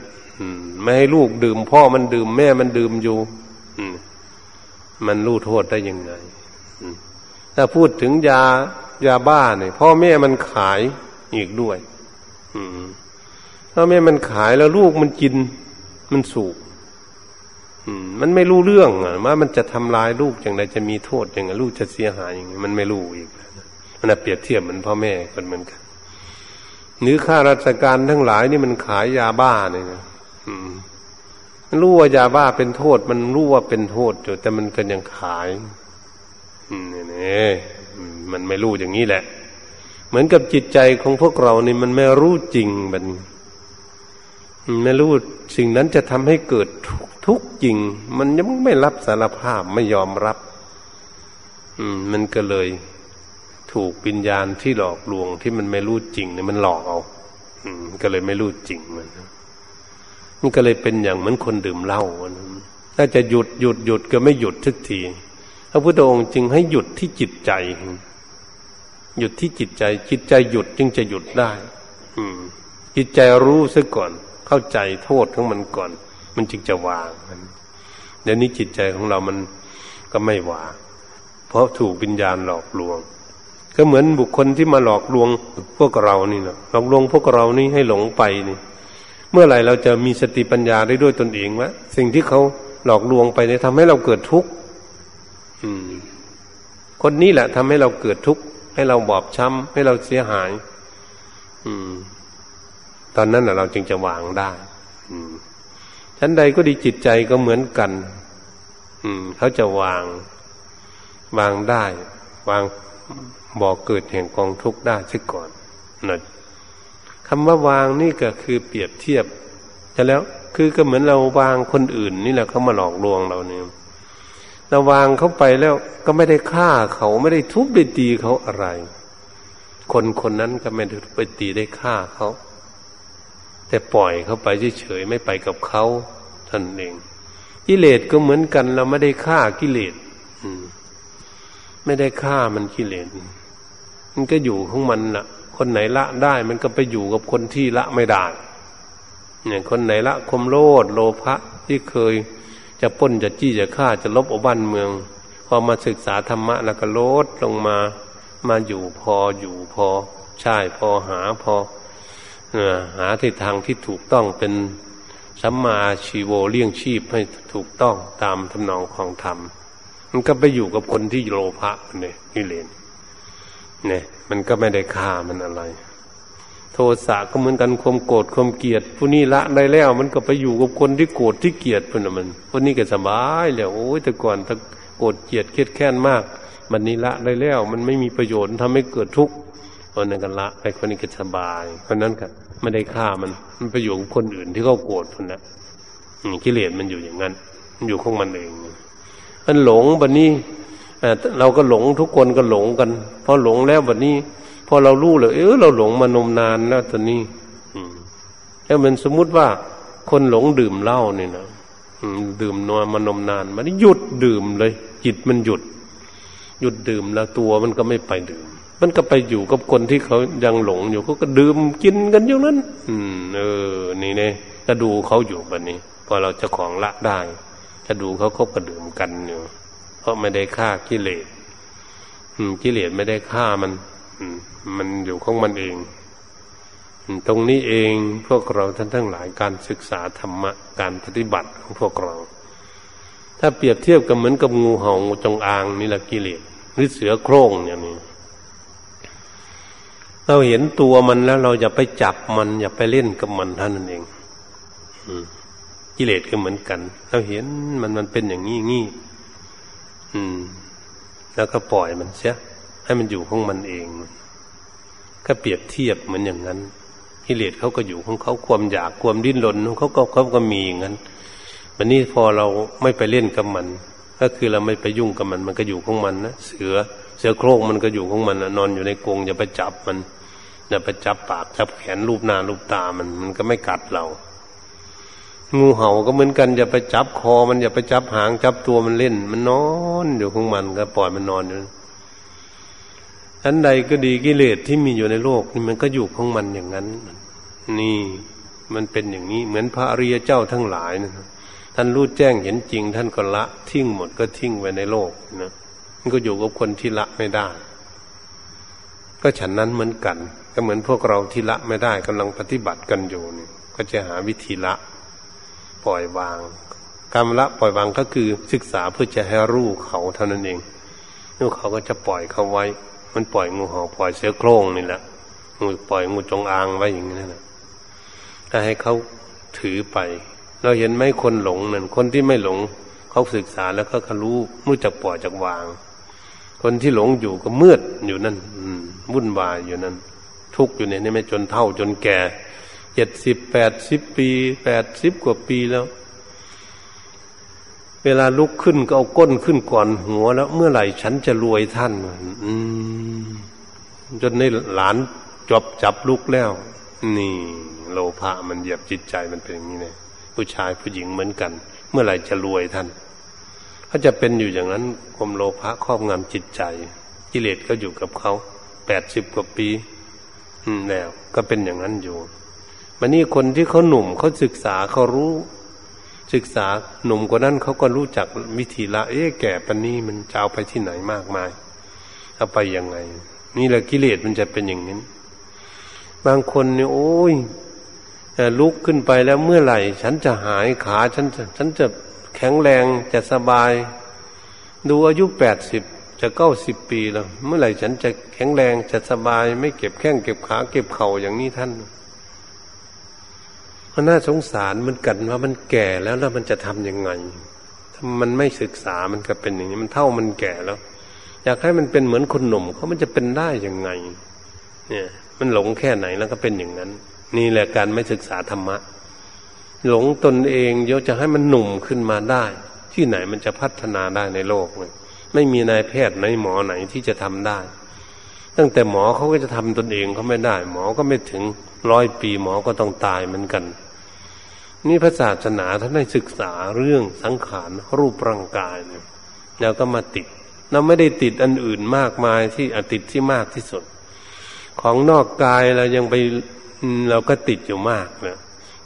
Speaker 1: ไม่ให้ลูกดื่ม พ่อมันดื่มแม่มันดื่มอยู่ มันรู้โทษได้ยังไงถ้าพูดถึงยายาบ้าเนี่ยพ่อแม่มันขายอีกด้วยพ่อแม่มันขายแล้วลูกมันกิน มันสูบมันไม่รู้เรื่องอะว่ามันจะทำลายลูกอย่างไรจะมีโทษอย่างไรลูกจะเสียหายอย่างไรมันไม่รู้อีกมันเปรียบเทียบเหมือนพ่อแม่กันเหมือนกันหรือข้าราชการทั้งหลายนี่มันขายยาบ้าเนี่ย รู้ว่ายาบ้าเป็นโทษ มันรู้ว่าเป็นโทษอยู่แต่มันก็ยังขายนี่มันไม่รู้อย่างนี้แหละ เหมือนกับจิตใจของพวกเรานี่มันไม่รู้จริงมันไม่รู้สิ่งนั้นจะทำให้เกิดทุกข์จริง มันยังไม่รับสารภาพไม่ยอมรับ อืม มันก็เลย ถูกปิญญาณที่หลอกลวงที่มันไม่รู้จริงเนี่ยมันหลอกเอา อืม ก็เลยไม่รู้จริงมัน มันก็เลยเป็นอย่างเหมือนคนดื่มเหล้าถ้าจะหยุดหยุดหยุดก็ไม่หยุดทุกทีพระพุทธองค์จึงให้หยุดที่จิตใจ หยุดที่จิตใจ จิตใจหยุดจึงจะหยุดได้ อืม จิตใจรู้ซะก่อน เข้าใจโทษของมันก่อน มันจึงจะวางมันเดี๋ยวนี้จิตใจของเรามันก็ไม่วางเพราะถูกวิญญาณหลอกลวง ก็เหมือนบุคคลที่มาหลอกลวงพวกเรานี่นะหลอกลวงพวกเรานี่ให้หลงไปนี่ เมื่อไหร่เราจะมีสติปัญญาได้ด้วยตนเองวะสิ่งที่เขาหลอกลวงไปเนี่ยทำให้เราเกิดทุกข์คนนี้แหละทำให้เราเกิดทุกข์ให้เราบอบช้ำให้เราเสียหาย อืม ตอนนั้นเราจึงจะวางได้ อืมชั้นใดก็ดีจิตใจก็เหมือนกัน อืม เขาจะวาง วางได้ วางบอกเกิดแห่งกองทุกข์ได้ซะก่อนนะ คำว่าวางนี่ก็คือเปรียบเทียบจะแล้วคือก็เหมือนเราวางคนอื่น นี่แหละเขามาหลอกลวงเราเนี่ยเราวางเขาไปแล้วก็ไม่ได้ฆ่าเขาไม่ได้ทุบได้ตีเขาอะไร คนคนนั้นก็ไม่ได้ไปตีได้ฆ่าเขา แต่ปล่อยเขาไปเฉยๆไม่ไปกับเขาท่านเองกิเลสก็เหมือนกันเราไม่ได้ฆ่ากิเลสไม่ได้ฆ่ามันกิเลสมันก็อยู่ของมันละ่ะ คนไหนละได้มันก็ไปอยู่กับคนที่ละไม่ได้เนี่ยคนไหนละคมโลดโลภะที่เคยจะป้นจะจี้จะฆ่าจะลบอบ้านเมือง พอมาศึกษาธรรมะแล้วก็ลดลงมามาอยู่พออยู่พอใช่พอหาพอหาทิศทางที่ถูกต้องเป็นสัมมาชีโวเลี้ยงชีพให้ถูกต้องตามทำนองของธรรม มันก็ไปอยู่กับคนที่โลภะเนี่ยกิเลน เนี่ย มันก็ไม่ได้ฆ่ามันอะไร โทสะก็เหมือนกันความโกรธความเกลียดผู้นี้ละได้แล้ว มันก็ไปอยู่กับคนที่โกรธที่เกลียดเพื่อนมันคนนี้ก็สบายแล้วโอ้ยแต่ก่อนถ้าโกรธเกลียดเครียดแค้นมาก มันนี้ละได้แล้ว มันไม่มีประโยชน์ทำให้เกิดทุกข์คนนั้นก็ละไปคนนี้ก็สบายคนนั้นก็ไม่ได้ฆ่ามัน มันไปอยู่กับคนอื่นที่เขาโกรธคนนั้นกิเลสมันอยู่อย่างนั้นมันอยู่ของมันเองมันหลงบันนี้ เราก็หลงทุกคนก็หลงกันพอหลงแล้วแบบนี้พอเรารู้เลยเออเราหลงมานมนานแล้วตอนนี้แล้วมันสมมุติว่า คนหลงดื่มเหล้าเนี่ยนะดื่มนอนมานมนาน มันหยุดดื่มเลย จิตมันหยุด หยุดดื่มแล้วตัวมันก็ไม่ไปดื่ม มันก็ไปอยู่กับคนที่เขายังหลงอยู่เขาก็ดื่มกินกันอย่างนั้น อืม เออ นี่เนี่ยก็ดูเขาอยู่แบบนี้ พอเราจะของละได้จะดูเขาเขาก็ดื่มกันอยู่ เพราะไม่ได้ฆ่ากิเลสกิเลสไม่ได้ฆ่ามันมันอยู่ของมันเอง ตรงนี้เองพวกเราท่านทั้งหลายการศึกษาธรรมะการปฏิบัติของพวกเรา ถ้าเปรียบเทียบกับเหมือนกับงูเห่างูจงอางนี่แหละกิเลสหรือเสือโคร่งอย่างนี้เราเห็นตัวมันแล้วเราอย่าไปจับมัน อย่าไปเล่นกับมันท่านนั่นเองกิเลสก็เหมือนกัน เราเห็นมันมันเป็นอย่างนี้งี้ อืม แล้วก็ปล่อยมันเสียให้มันอยู่ของมันเอง ก็เปรียบเทียบเหมือนอย่างนั้นกิเลสเขาก็อยู่ของเขาความอยากความดิ้นรนของเขาก็เขาก็มีอย่างนั้นวันนี้พอเราไม่ไปเล่นกับมัน ก็คือเราไม่ไปยุ่งกับมัน มันก็อยู่ของมันนะเสือเสือโคร่งมันก็อยู่ของมันนอนอยู่ในกรงอย่าไปจับมันอย่าไปจับปากจับแขนรูปหน้ารูปตามัน มันก็ไม่กัดเรา งูเห่าก็เหมือนกันอย่าไปจับคอมันอย่าไปจับหางจับตัวมันเล่น มันนอนอยู่ของมันก็ปล่อยมันนอนอยู่อันใดก็ดีกิเลสที่มีอยู่ในโลกนี่มันก็อยู่ของมันอย่างนั้น นี่มันเป็นอย่างนี้ เหมือนพระอริยเจ้าทั้งหลายนะท่านรู้แจ้งเห็นจริง ท่านก็ละทิ้งหมดก็ทิ้งไว้ในโลกนะมันก็อยู่กับคนที่ละไม่ได้ ก็ฉันนั้นเหมือนกัน ก็เหมือนพวกเราที่ละไม่ได้กำลังปฏิบัติกันอยู่นี่ก็จะหาวิธีละ ปล่อยวาง การละปล่อยวางก็คือศึกษาเพื่อจะให้รู้เขาเท่านั้นเองรู้เขาก็จะปล่อยเขาไว้ มันปล่อยงูเห่าปล่อยเสือโคร่งนี่แหละงูปล่อยงูจงอางไว้อย่างนี้นะถ้าให้เขาถือไป เราเห็นไหมคนหลงนั่นคนที่ไม่หลงเขาศึกษาแล้วก็เขารู้รู้จักปล่อยจักวาง คนที่หลงอยู่ก็มืดอยู่นั่นวุ่นวายอยู่นั่นทุกข์อยู่เนี่ยไม่จนเท่าจนแก่ เจ็ดสิบแปดสิบปีแปดสิบกว่าปีแล้ว เวลาลุกขึ้นก็เอาก้นขึ้นก่อนหัวแล้ว เมื่อไหร่ฉันจะรวยท่านอืมจนในหลานจบจับลุกแล้ว นี่ โลภะมันเหยียบจิตใจมันเป็นอย่างนี้เนี่ยผู้ชายผู้หญิงเหมือนกัน เมื่อไหร่จะรวยท่านเขาจะเป็นอยู่อย่างนั้นความโลภะครอบงำจิตใจ กิเลสก็อยู่กับเขาแปดสิบกว่าปีแล้ว ก็เป็นอย่างนั้นอยู่ มันนี่คนที่เขาหนุ่มเขาศึกษาเขารู้ ศึกษาหนุ่มกว่านั้นเขาก็รู้จักวิธีละ เอ๊ะแก่ปันนี้มันจะเอาไปที่ไหนมากมายเอาไปยังไง นี่แหละกิเลสมันจะเป็นอย่างนี้บางคนเนี่ยโอ้ยลุกขึ้นไปแล้วเมื่อไหร่ ฉันจะหายขาฉันจะฉันจะแข็งแรงจะสบาย ดูอายุแปดสิบจะเก้าสิบปีแล้ว เมื่อไหร่ฉันจะแข็งแรงจะสบาย ไม่เก็บแข้งเก็บขาเก็บเข่าอย่างนี้ท่าน มันน่าสงสารมันกันว่ามันแก่แล้วแล้วมันจะทำยังไงถ้ามันไม่ศึกษามันก็เป็นอย่างนี้ มันเท่ามันแก่แล้ว อยากให้มันเป็นเหมือนคนหนุ่มเขามันจะเป็นได้ยังไง เนี่ย มันหลงแค่ไหนแล้วก็เป็นอย่างนั้น นี่แหละการไม่ศึกษาธรรมะ หลงตนเองเยอะจะให้มันหนุ่มขึ้นมาได้ ที่ไหนมันจะพัฒนาได้ในโลกเลยไม่มีนายแพทย์ในหมอไหนที่จะทำได้ ตั้งแต่หมอเขาก็จะทำตนเองเขาไม่ได้ หมอก็ไม่ถึงร้อยปีหมอก็ต้องตายเหมือนกัน นี่พระศาสนาท่านได้ศึกษาเรื่องสังขารรูปร่างกายเนี่ยเราก็มาติดเราไม่ได้ติดอันอื่นมากมายที่อติดที่มากที่สุด ของนอกกายเรายังไปเราก็ติดอยู่มากนะ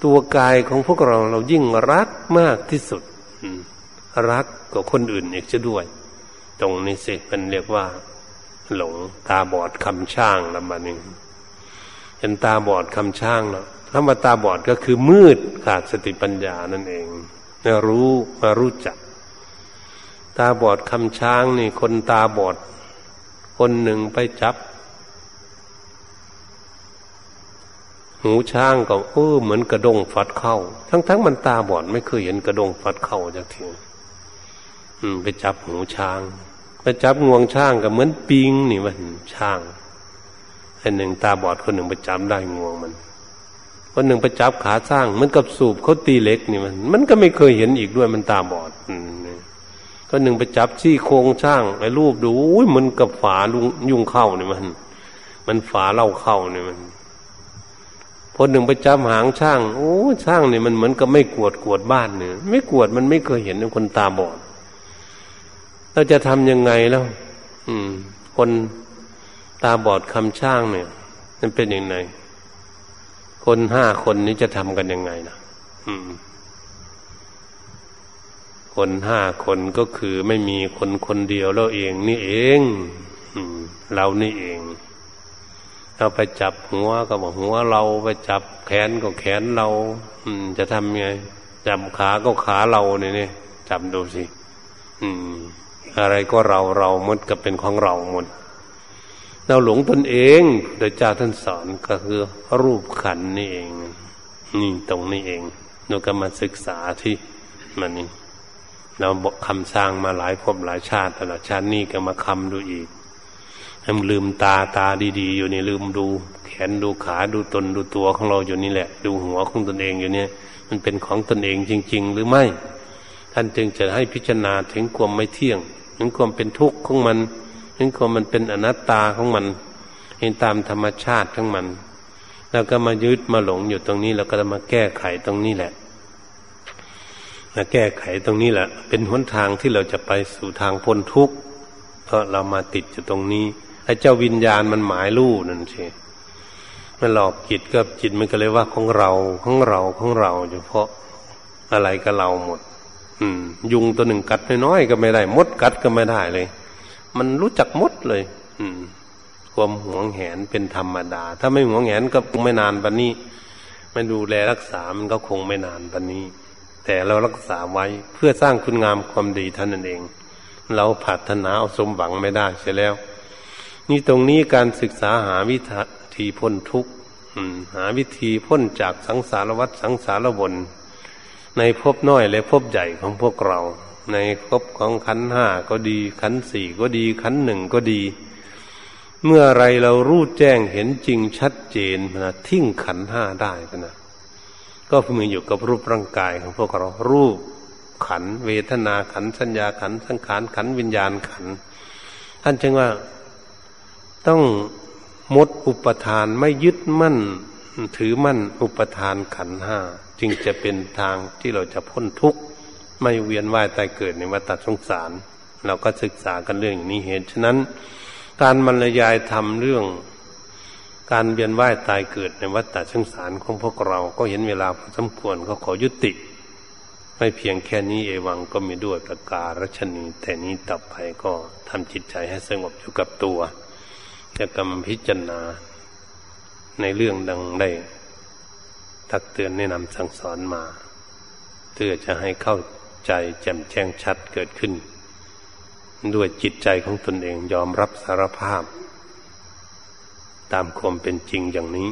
Speaker 1: ตัวกายของพวกเราเรายิ่งรักมากที่สุดรักกว่าคนอื่นอีกจะด้วย ตรงนี้สิมันเรียกว่า หลงตาบอดคำช่างละมานึง เห็นตาบอดคำช่างเนาะคำว่าตาบอดก็คือมืดขาดสติปัญญานั่นเองมารู้มารู้จัก ตาบอดคำช้างนี่คนตาบอด คนหนึ่งไปจับ หูช้างก็เออเหมือนกระดงฟัดเข้า ทั้งทั้งมันตาบอดไม่เคยเห็นกระดงฟัดเข้าจากทีอืม ไปจับหูช้าง ไปจับงวงช้างก็เหมือนปิงนี่มันช้าง อันหนึ่งตาบอดคนหนึ่งไปจับได้งวงมัน คนหนึ่งไปจับขาสร้างมันกับสูบเขาตีเล็กนี่มัน มันก็ไม่เคยเห็นอีกด้วยมันตาบอดคนหนึ่งไปจับซี่โครงช่างไอ้รูปดูอุ้ยมันกับฝาลุงยุ่งเข้านี่มัน มันฝาเล่าเข้านี่มันคนหนึ่งไปจับหางช่าง โอ้ช่างเนี่ยมันเหมือนกับไม่กวดกวดบ้านเนี่ยไม่กวดมันไม่เคยเห็นคนตาบอดเราจะทำยังไงแล้วอืม คน ตาบอดคำช่างเนี่ยมันเป็นยังไง คนห้าคนนี้จะทำกันยังไงนะอืม คนห้าคนก็คือไม่มีคนคนเดียวเราเองนี่เองเรานี่เองเราไปจับหัวก็บอกหัวเราไปจับแขนก็แขนเรา อืม จะทำยังไงจับขาก็ขาเราเนี่ยนี่จับดูสิ อืม อะไรก็เราเราหมดก็เป็นของเราหมด เราหลงตนเองโดยเจ้าท่านสอนก็คือรูปขันนี่เอง นี่ตรงนี้เองเราก็มาศึกษาที่มันนี่เราบอกคำสร้างมาหลายภพหลายชาติแต่ละชาตินี่ก็มาคำดูอีกให้ลืมตาตาดี ๆ อยู่นี่ลืมดู แขนดูขาดูตนดูตัวของเราอยู่นี่แหละ ดูหัวของตนเองอยู่เนี่ย มันเป็นของตนเองจริง ๆ หรือไม่ ท่านจึงจะให้พิจารณาถึงความไม่เที่ยง ถึงความเป็นทุกข์ของมัน ถึงความมันเป็นอนัตตาของมัน เห็นตามธรรมชาติของมัน แล้วก็มายึดมาหลงอยู่ตรงนี้ แล้วก็มาแก้ไขตรงนี้แหละมาแก้ไขตรงนี้แหละ เป็นหนทางที่เราจะไปสู่ทางพ้นทุกข์เพราะเรามาติดอยู่ตรงนี้ไอ้เจ้าวิญญาณมันหมายลู่นั่นสิมันหลอกจิตก็จิตมันก็เลยว่าของเราของเราของเราเฉพาะอะไรก็เราหมด อืม ยุงตัวหนึ่งกัดน้อยๆก็ไม่ได้ มดกัดก็ไม่ได้เลย มันรู้จักมดเลย อืม ความหวงแหนเป็นธรรมดา ถ้าไม่หวงแหนก็คงไม่นานปันนี้ไม่ดูแลรักษามันก็คงไม่นานปันนี้ แต่เรารักษาไว้เพื่อสร้างคุณงามความดีท่านนั่นเอง เราผัฒนาเอาสมหวังไม่ได้เสียแล้ว นี่ตรงนี้การศึกษาหาวิธีพ้นทุกข์หาวิธีพ้นจากสังสารวัฏสังสารวนในภพน้อยและภพใหญ่ของพวกเรา ในครบของขันห้าก็ดีขันสี่ก็ดีขันหนึ่งก็ดี เมื่อไรเรารู้แจ้งเห็นจริงชัดเจนนะทิ้งขันห้าได้นะก็มืออยู่กับรูปร่างกายของพวกเรารูปขัน เวทนาขันสัญญาขันสังขารขันวิญญาณขัน ท่านจึงว่าต้องมดอุปทานไม่ยึดมั่น ถือมั่นอุปทานขันห้าจึงจะเป็นทางที่เราจะพ้นทุกข์ ไม่เวียนว่ายตายเกิดในวัฏสงสาร เราก็ศึกษากันเรื่องนี้เหตุฉะนั้น การบรรยายทำเรื่อง การเวียนว่ายตายเกิดในวัฏสงสารของพวกเรา ก็เห็นเวลาพอสมควรก็ขอยุติ ไม่เพียงแค่นี้เอวังก็มีด้วยประการรัชนี แต่นี้ต่อไปก็ทำจิตใจให้สงบอยู่กับตัวจะกำพิจารณาในเรื่องดังได้ทักเตือนแนะนำสั่งสอนมา เพื่อจะให้เข้า ใจแจ่มแจ้งชัดเกิดขึ้น ด้วยจิตใจของตนเองยอมรับสารภาพ ตามความเป็นจริงอย่างนี้